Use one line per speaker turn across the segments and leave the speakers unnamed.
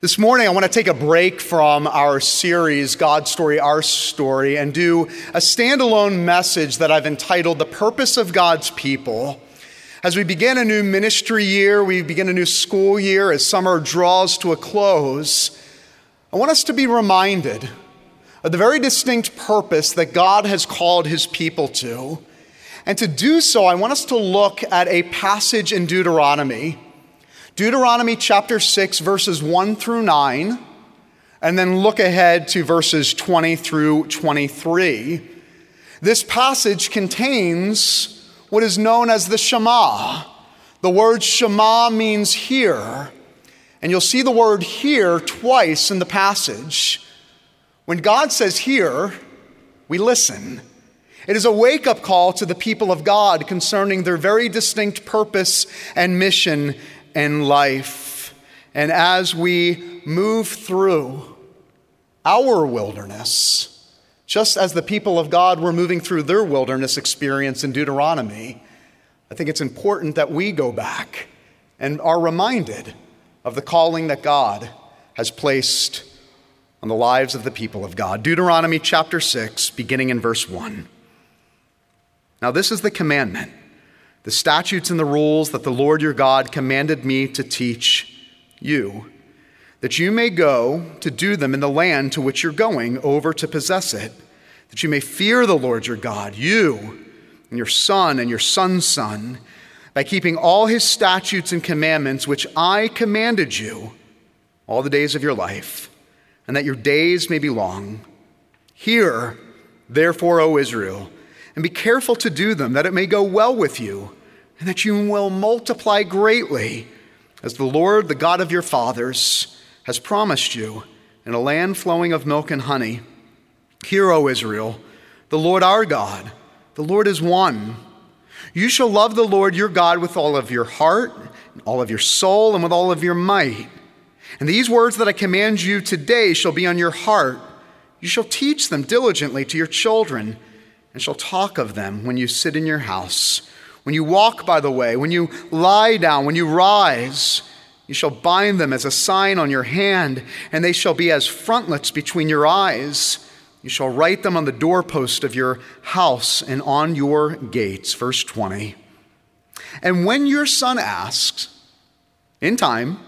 This morning, I want to take a break from our series, God's Story, Our Story, and do a standalone message that I've entitled The Purpose of God's People. As we begin a new ministry year, we begin a new school year, as summer draws to a close, I want us to be reminded of the very distinct purpose that God has called his people to. And to do so, I want us to look at a passage in Deuteronomy Deuteronomy chapter 6, verses 1 through 9, and then look ahead to verses 20 through 23. This passage contains what is known as the Shema. The word Shema means hear, and you'll see the word hear twice in the passage. When God says hear, we listen. It is a wake up call to the people of God concerning their very distinct purpose and mission and life. And as we move through our wilderness, just as the people of God were moving through their wilderness experience in Deuteronomy, I think it's important that we go back and are reminded of the calling that God has placed on the lives of the people of God. Deuteronomy chapter 6, beginning in verse 1. Now, this is the commandment the statutes and the rules that the Lord your God commanded me to teach you, that you may go to do them in the land to which you're going over to possess it, that you may fear the Lord your God, you and your son and your son's son, by keeping all his statutes and commandments which I commanded you all the days of your life, and that your days may be long. Hear, therefore, O Israel, and be careful to do them, that it may go well with you and that you will multiply greatly, as the Lord, the God of your fathers, has promised you in a land flowing of milk and honey. Hear, O Israel, the Lord our God, the Lord is one. You shall love the Lord your God with all of your heart, and all of your soul, and with all of your might. And these words that I command you today shall be on your heart. You shall teach them diligently to your children, and shall talk of them when you sit in your house when you walk by the way, when you lie down, when you rise, you shall bind them as a sign on your hand, and they shall be as frontlets between your eyes. You shall write them on the doorpost of your house and on your gates. Verse 20. And when your son asks, in time,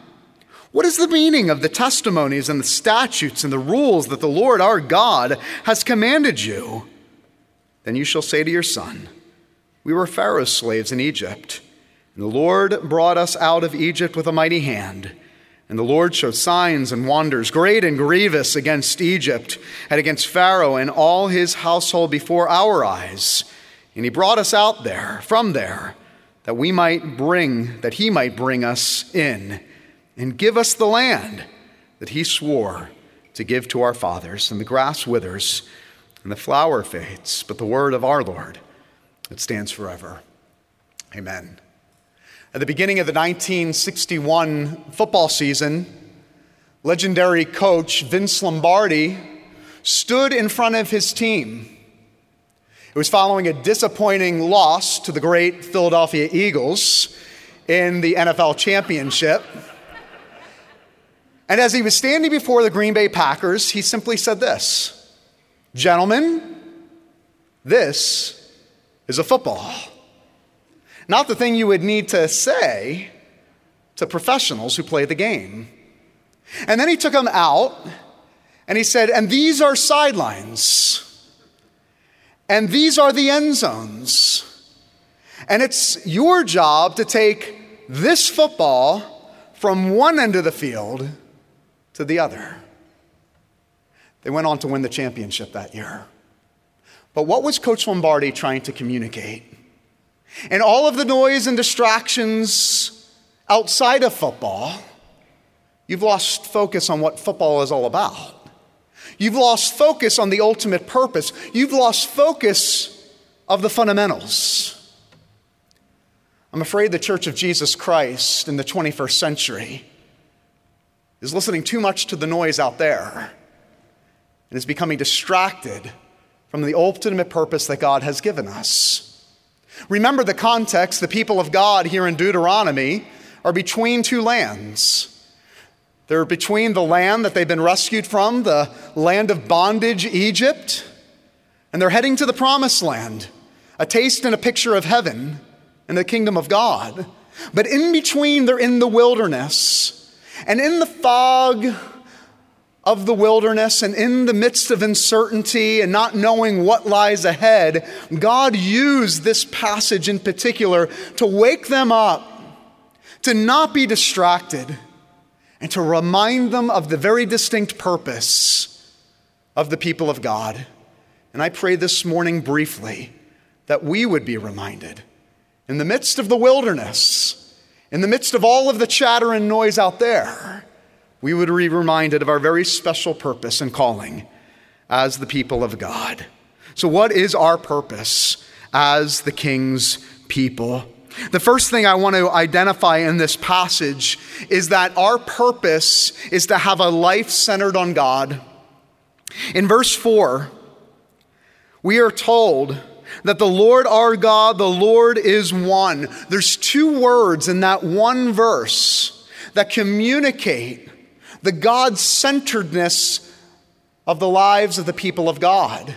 what is the meaning of the testimonies and the statutes and the rules that the Lord our God has commanded you? Then you shall say to your son, we were Pharaoh's slaves in Egypt. And the Lord brought us out of Egypt with a mighty hand. And the Lord showed signs and wonders, great and grievous, against Egypt and against Pharaoh and all his household before our eyes. And he brought us out there, from there, that we might bring, that he might bring us in and give us the land that he swore to give to our fathers. And the grass withers and the flower fades, but the word of our Lord it stands forever. Amen. At the beginning of the 1961 football season, legendary coach Vince Lombardi stood in front of his team. It was following a disappointing loss to the great Philadelphia Eagles in the NFL championship. And as he was standing before the Green Bay Packers, he simply said this Gentlemen, this is a football. Not the thing you would need to say to professionals who play the game. And then he took them out and he said, And these are sidelines. And these are the end zones. And it's your job to take this football from one end of the field to the other. They went on to win the championship that year. But what was Coach Lombardi trying to communicate? And all of the noise and distractions outside of football, you've lost focus on what football is all about. You've lost focus on the ultimate purpose. You've lost focus of the fundamentals. I'm afraid the Church of Jesus Christ in the 21st century is listening too much to the noise out there and is becoming distracted from the ultimate purpose that God has given us. Remember the context the people of God here in Deuteronomy are between two lands. They're between the land that they've been rescued from, the land of bondage, Egypt, and they're heading to the promised land, a taste and a picture of heaven and the kingdom of God. But in between, they're in the wilderness. And in the fog of the wilderness and in the midst of uncertainty and not knowing what lies ahead, God used this passage in particular to wake them up, to not be distracted, and to remind them of the very distinct purpose of the people of God. And I pray this morning briefly that we would be reminded in the midst of the wilderness, in the midst of all of the chatter and noise out there we would be reminded of our very special purpose and calling as the people of God. So, what is our purpose as the King's people? The first thing I want to identify in this passage is that our purpose is to have a life centered on God. In verse 4, we are told that the Lord our God, the Lord is one. There's two words in that one verse that communicate the God centeredness of the lives of the people of God.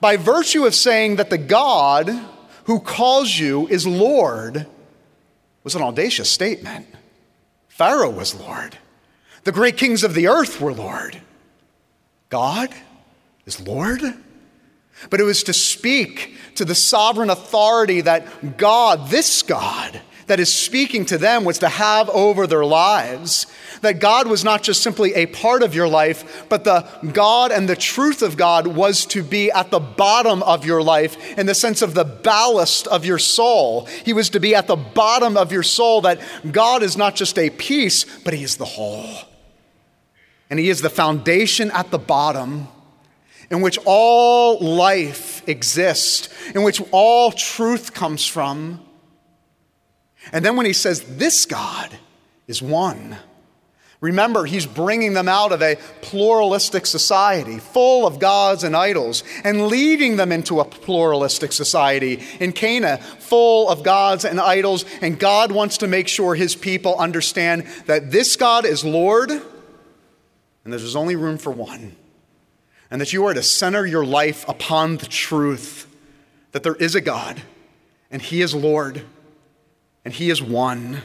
By virtue of saying that the God who calls you is Lord was an audacious statement. Pharaoh was Lord. The great kings of the earth were Lord. God is Lord. But it was to speak to the sovereign authority that God, this God, that is speaking to them was to have over their lives. That God was not just simply a part of your life, but the God and the truth of God was to be at the bottom of your life in the sense of the ballast of your soul. He was to be at the bottom of your soul, that God is not just a piece, but He is the whole. And He is the foundation at the bottom in which all life exists, in which all truth comes from. And then when he says, This God is one, remember, he's bringing them out of a pluralistic society full of gods and idols and leading them into a pluralistic society in Canaan full of gods and idols. And God wants to make sure his people understand that this God is Lord and there's only room for one. And that you are to center your life upon the truth that there is a God and he is Lord and He is one.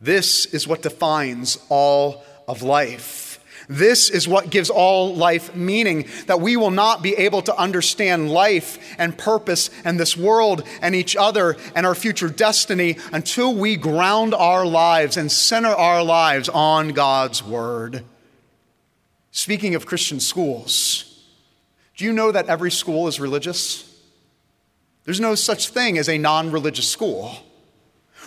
This is what defines all of life. This is what gives all life meaning, that we will not be able to understand life and purpose and this world and each other and our future destiny until we ground our lives and center our lives on God's Word. Speaking of Christian schools, do you know that every school is religious? There's no such thing as a non religious school.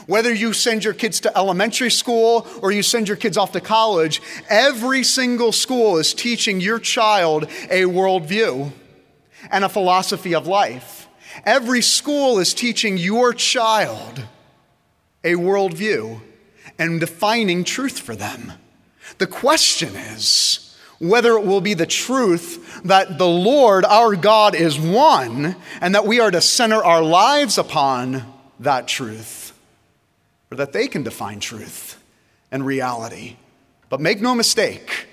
Whether you send your kids to elementary school or you send your kids off to college, every single school is teaching your child a worldview and a philosophy of life. Every school is teaching your child a worldview and defining truth for them. The question is whether it will be the truth that the Lord our God is one and that we are to center our lives upon that truth or that they can define truth and reality. But make no mistake,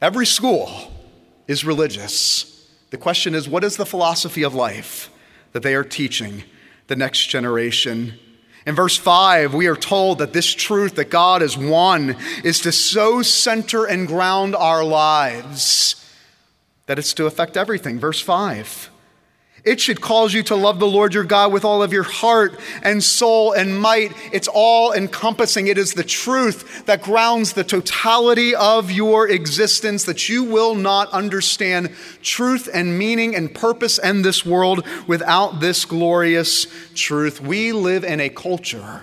every school is religious. The question is what is the philosophy of life that they are teaching the next generation? In verse 5, we are told that this truth that God is one is to so center and ground our lives that it's to affect everything. Verse 5. It should cause you to love the Lord your God with all of your heart and soul and might. It's all encompassing. It is the truth that grounds the totality of your existence that you will not understand truth and meaning and purpose and this world without this glorious truth. We live in a culture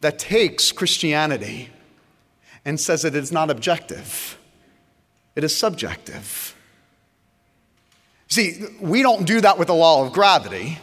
that takes Christianity and says it is not objective, it is subjective. See, we don't do that with the law of gravity.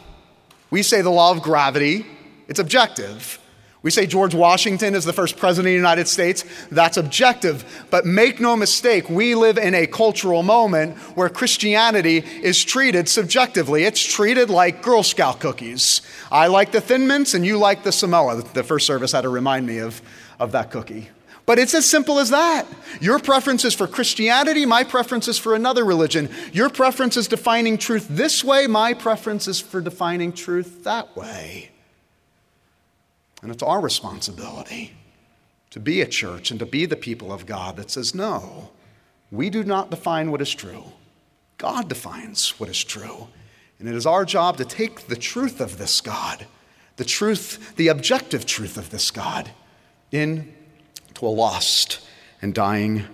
We say the law of gravity, it's objective. We say George Washington is the first president of the United States. That's objective. But make no mistake, we live in a cultural moment where Christianity is treated subjectively. It's treated like Girl Scout cookies. I like the Thin Mints and you like the Samoa. The first service had to remind me of, of that cookie. But it's as simple as that. Your preference is for Christianity, my preference is for another religion. Your preference is defining truth this way, my preference is for defining truth that way. And it's our responsibility to be a church and to be the people of God that says, no, we do not define what is true. God defines what is true. And it is our job to take the truth of this God, the truth, the objective truth of this God, into a lost and dying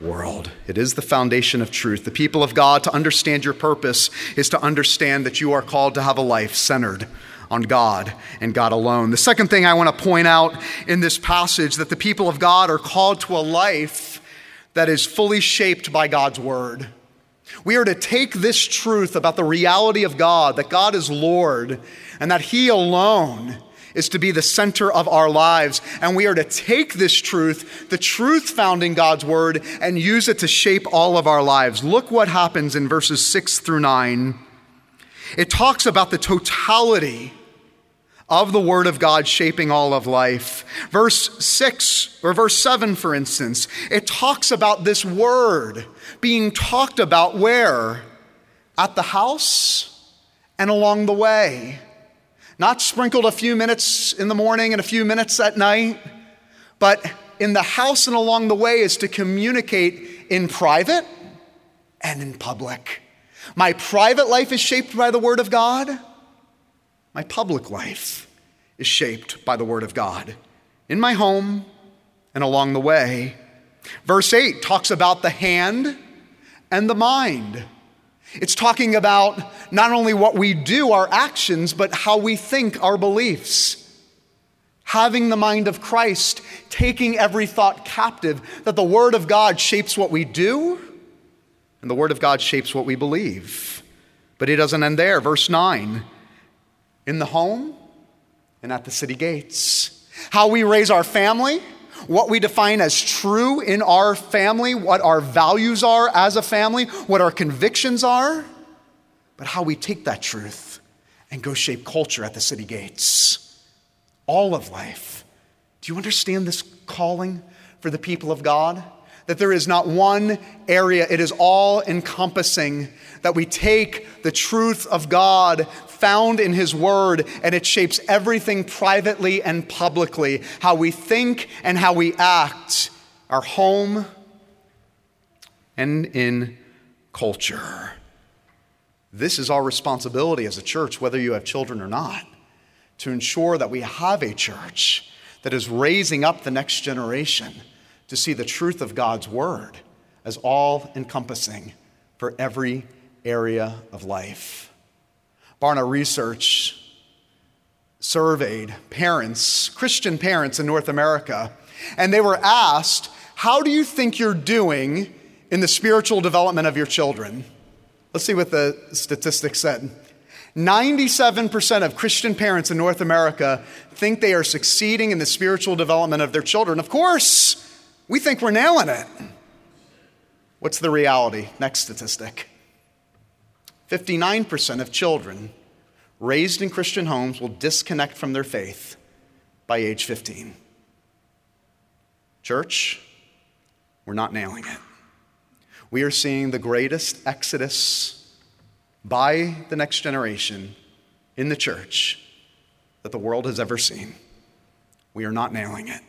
world. It is the foundation of truth. The people of God, to understand your purpose, is to understand that you are called to have a life centered on God and God alone. The second thing I want to point out in this passage that the people of God are called to a life that is fully shaped by God's word. We are to take this truth about the reality of God, that God is Lord, and that He alone is to be the center of our lives. And we are to take this truth, the truth found in God's word, and use it to shape all of our lives. Look what happens in verses 6 through 9. It talks about the totality of the Word of God shaping all of life. Verse 6 or verse 7, for instance, it talks about this Word being talked about where? At the house and along the way. Not sprinkled a few minutes in the morning and a few minutes at night, but in the house and along the way is to communicate in private and in public. My private life is shaped by the Word of God. My public life is shaped by the Word of God in my home and along the way. Verse 8 talks about the hand and the mind. It's talking about not only what we do, our actions, but how we think, our beliefs. Having the mind of Christ, taking every thought captive, that the Word of God shapes what we do, and the Word of God shapes what we believe. But it doesn't end there. Verse 9 in the home and at the city gates. How we raise our family, what we define as true in our family, what our values are as a family, what our convictions are, but how we take that truth and go shape culture at the city gates. All of life. Do you understand this calling for the people of God? That there is not one area, it is all encompassing. That we take the truth of God found in His Word, and it shapes everything privately and publicly how we think and how we act, our home and in culture. This is our responsibility as a church, whether you have children or not, to ensure that we have a church that is raising up the next generation to see the truth of God's Word as all encompassing for every area of life. Barna Research surveyed parents, Christian parents in North America, and they were asked, How do you think you're doing in the spiritual development of your children? Let's see what the statistics said. 97% of Christian parents in North America think they are succeeding in the spiritual development of their children. Of course, we think we're nailing it. What's the reality? Next statistic. 59% of children raised in Christian homes will disconnect from their faith by age 15. Church, we're not nailing it. We are seeing the greatest exodus by the next generation in the church that the world has ever seen. We are not nailing it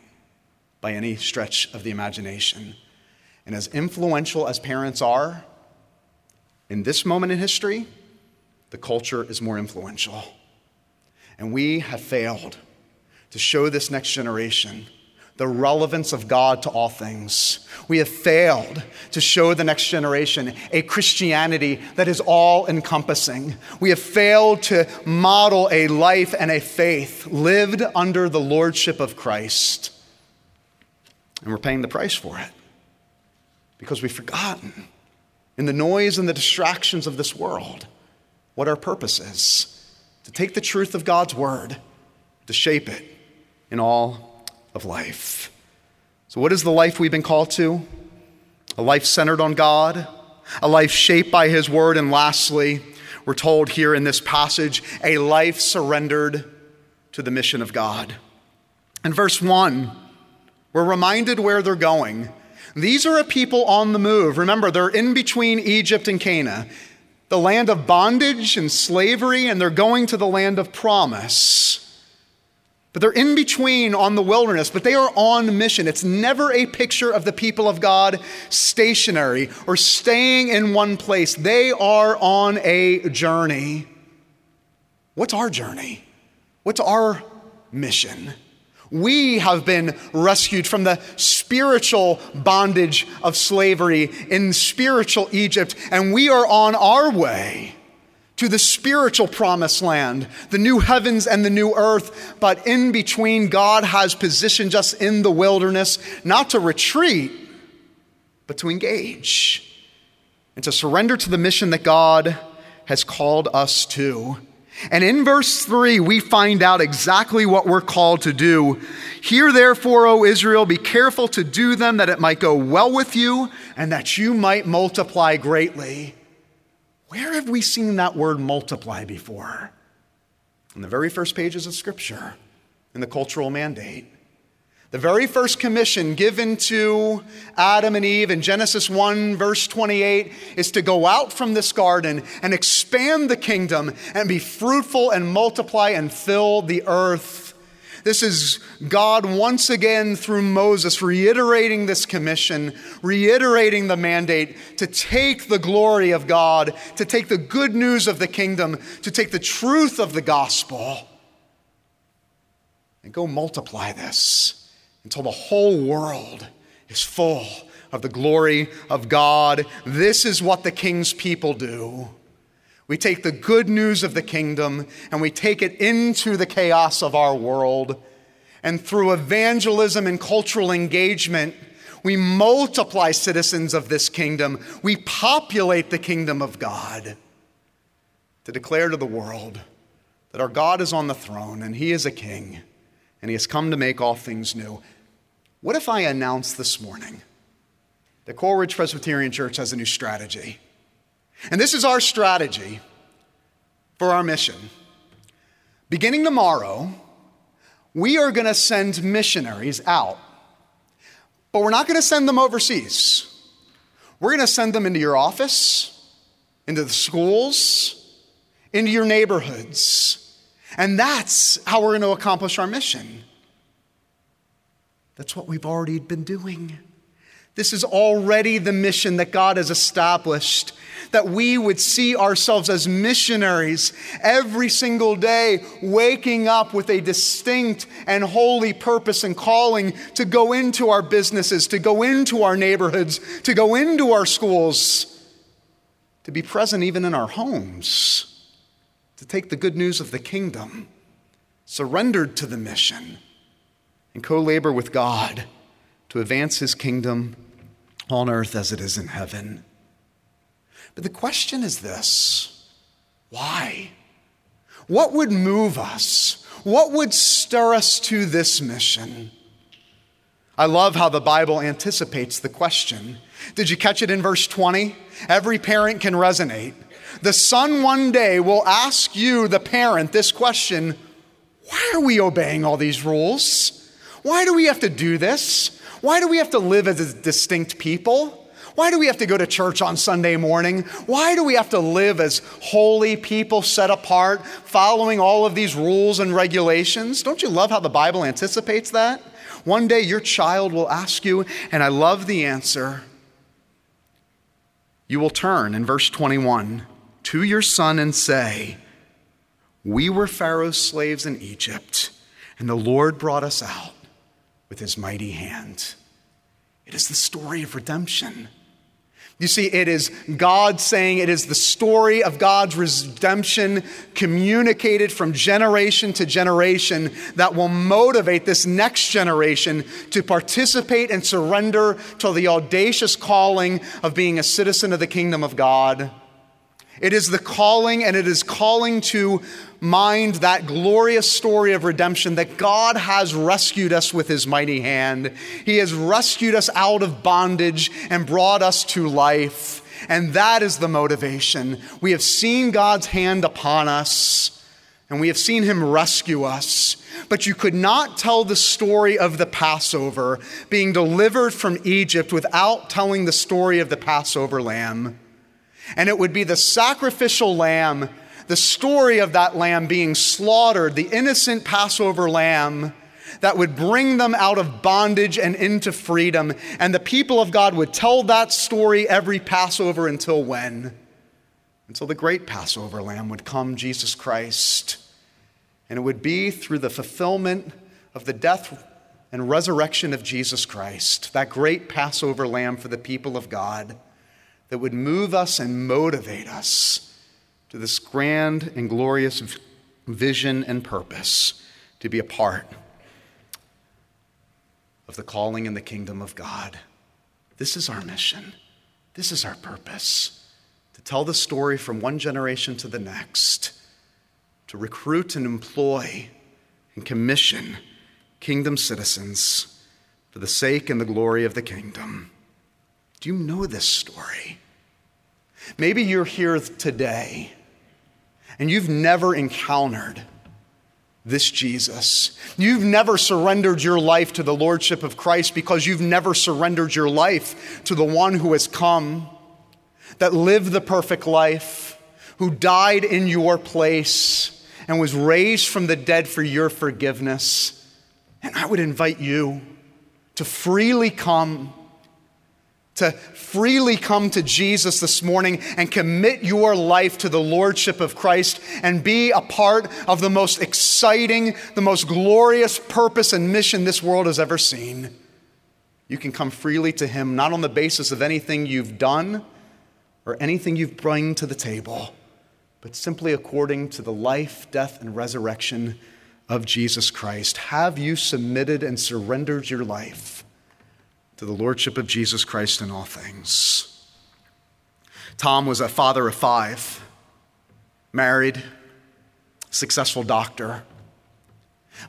by any stretch of the imagination. And as influential as parents are, in this moment in history, the culture is more influential. And we have failed to show this next generation the relevance of God to all things. We have failed to show the next generation a Christianity that is all encompassing. We have failed to model a life and a faith lived under the lordship of Christ. And we're paying the price for it because we've forgotten in the noise and the distractions of this world what our purpose is to take the truth of God's word, to shape it in all of life. So, what is the life we've been called to? A life centered on God, a life shaped by His word, and lastly, we're told here in this passage, a life surrendered to the mission of God. In verse 1, We're reminded where they're going. These are a people on the move. Remember, they're in between Egypt and Canaan, the land of bondage and slavery, and they're going to the land of promise. But they're in between on the wilderness, but they are on mission. It's never a picture of the people of God stationary or staying in one place. They are on a journey. What's our journey? What's our mission? We have been rescued from the spiritual bondage of slavery in spiritual Egypt, and we are on our way to the spiritual promised land, the new heavens and the new earth. But in between, God has positioned us in the wilderness, not to retreat, but to engage and to surrender to the mission that God has called us to. And in verse 3, we find out exactly what we're called to do. Hear therefore, O Israel, be careful to do them, that it might go well with you, and that you might multiply greatly. Where have we seen that word multiply before? In the very first pages of Scripture, in the cultural mandate. The very first commission given to Adam and Eve in Genesis 1, verse 28, is to go out from this garden and expand the kingdom and be fruitful and multiply and fill the earth. This is God once again through Moses reiterating this commission, reiterating the mandate to take the glory of God, to take the good news of the kingdom, to take the truth of the gospel, and go multiply this until the whole world is full of the glory of God. This is what the king's people do. We take the good news of the kingdom and we take it into the chaos of our world. And through evangelism and cultural engagement, we multiply citizens of this kingdom. We populate the kingdom of God to declare to the world that our God is on the throne and he is a king and he has come to make all things new. What if I announce this morning that Coral Ridge Presbyterian Church has a new strategy? And this is our strategy for our mission. Beginning tomorrow, we are going to send missionaries out, but we're not going to send them overseas. We're going to send them into your office, into the schools, into your neighborhoods. And that's how we're going to accomplish our mission. That's what we've already been doing. This is already the mission that God has established that we would see ourselves as missionaries every single day, waking up with a distinct and holy purpose and calling to go into our businesses, to go into our neighborhoods, to go into our schools, to be present even in our homes, to take the good news of the kingdom, surrendered to the mission and co labor with God to advance his kingdom on earth as it is in heaven. But the question is this why? What would move us? What would stir us to this mission? I love how the Bible anticipates the question. Did you catch it in verse 20? Every parent can resonate. The son one day will ask you, the parent, this question Why are we obeying all these rules? Why do we have to do this? Why do we have to live as a distinct people? Why do we have to go to church on Sunday morning? Why do we have to live as holy people set apart, following all of these rules and regulations? Don't you love how the Bible anticipates that? One day your child will ask you, and I love the answer. You will turn in verse 21 to your son and say, We were Pharaoh's slaves in Egypt, and the Lord brought us out with his mighty hand. It is the story of redemption. You see, it is God saying it is the story of God's redemption communicated from generation to generation that will motivate this next generation to participate and surrender to the audacious calling of being a citizen of the kingdom of God. It is the calling, and it is calling to mind that glorious story of redemption that God has rescued us with his mighty hand. He has rescued us out of bondage and brought us to life. And that is the motivation. We have seen God's hand upon us, and we have seen him rescue us. But you could not tell the story of the Passover being delivered from Egypt without telling the story of the Passover lamb. And it would be the sacrificial lamb, the story of that lamb being slaughtered, the innocent Passover lamb that would bring them out of bondage and into freedom. And the people of God would tell that story every Passover until when? Until the great Passover lamb would come, Jesus Christ. And it would be through the fulfillment of the death and resurrection of Jesus Christ, that great Passover lamb for the people of God, that would move us and motivate us to this grand and glorious vision and purpose to be a part of the calling in the kingdom of God. This is our mission. This is our purpose to tell the story from one generation to the next, to recruit and employ and commission kingdom citizens for the sake and the glory of the kingdom. Do you know this story? Maybe you're here today and you've never encountered this Jesus. You've never surrendered your life to the Lordship of Christ because you've never surrendered your life to the one who has come, that lived the perfect life, who died in your place, and was raised from the dead for your forgiveness. And I would invite you to freely come to freely come to Jesus this morning and commit your life to the Lordship of Christ and be a part of the most exciting, the most glorious purpose and mission this world has ever seen. You can come freely to Him, not on the basis of anything you've done or anything you've brought to the table, but simply according to the life, death, and resurrection of Jesus Christ. Have you submitted and surrendered your life? To the Lordship of Jesus Christ in all things. Tom was a father of five, married, successful doctor.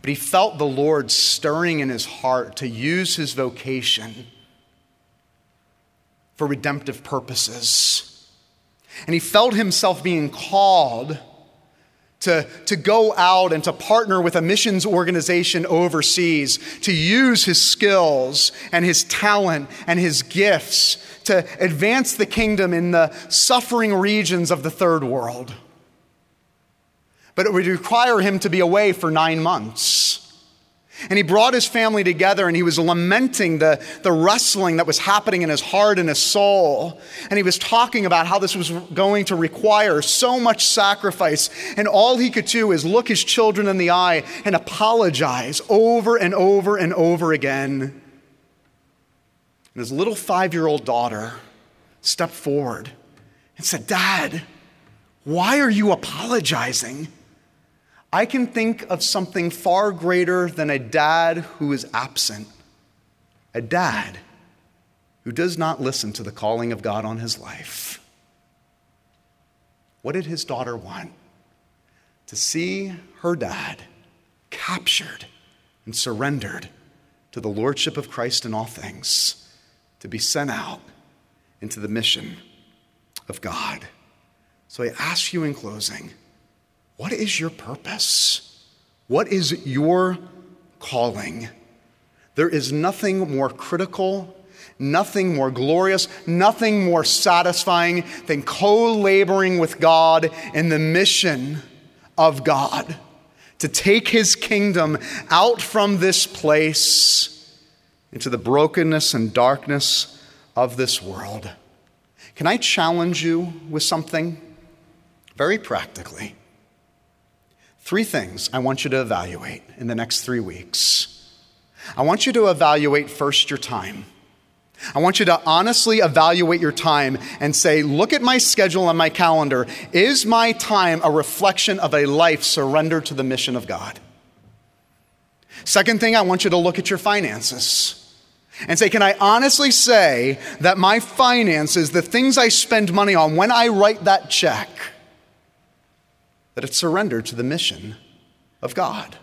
But he felt the Lord stirring in his heart to use his vocation for redemptive purposes. And he felt himself being called to, to go out and to partner with a missions organization overseas, to use his skills and his talent and his gifts to advance the kingdom in the suffering regions of the third world. But it would require him to be away for nine months. And he brought his family together and he was lamenting the, the wrestling that was happening in his heart and his soul. And he was talking about how this was going to require so much sacrifice. And all he could do is look his children in the eye and apologize over and over and over again. And his little five year old daughter stepped forward and said, Dad, why are you apologizing? I can think of something far greater than a dad who is absent. A dad who does not listen to the calling of God on his life. What did his daughter want? To see her dad captured and surrendered to the Lordship of Christ in all things, to be sent out into the mission of God. So I ask you in closing what is your purpose? What is your calling? There is nothing more critical, nothing more glorious, nothing more satisfying than co laboring with God in the mission of God to take his kingdom out from this place into the brokenness and darkness of this world. Can I challenge you with something very practically? Three things I want you to evaluate in the next three weeks. I want you to evaluate first your time. I want you to honestly evaluate your time and say, look at my schedule and my calendar. Is my time a reflection of a life surrendered to the mission of God? Second thing, I want you to look at your finances and say, can I honestly say that my finances, the things I spend money on, when I write that check, that it's surrendered to the mission of God.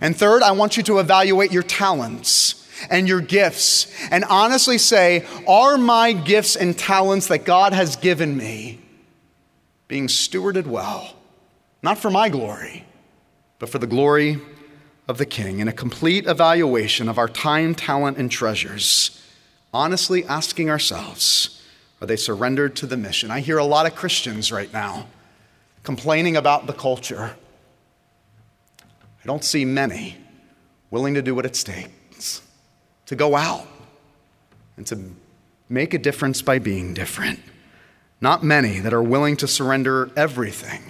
And third, I want you to evaluate your talents and your gifts and honestly say, are my gifts and talents that God has given me being stewarded well? not for my glory, but for the glory of the King, in a complete evaluation of our time, talent, and treasures, honestly asking ourselves, are they surrendered to the mission? I hear a lot of Christians right now complaining about the culture. I don't see many willing to do what it takes to go out and to make a difference by being different. Not many that are willing to surrender everything,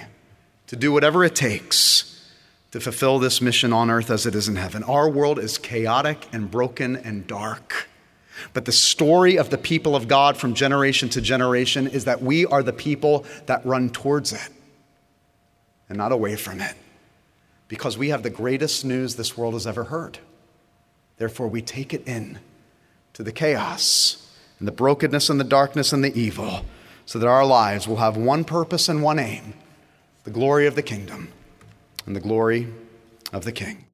to do whatever it takes to fulfill this mission on earth as it is in heaven. Our world is chaotic and broken and dark. But the story of the people of God from generation to generation is that we are the people that run towards it and not away from it because we have the greatest news this world has ever heard. Therefore, we take it in to the chaos and the brokenness and the darkness and the evil so that our lives will have one purpose and one aim the glory of the kingdom and the glory of the King.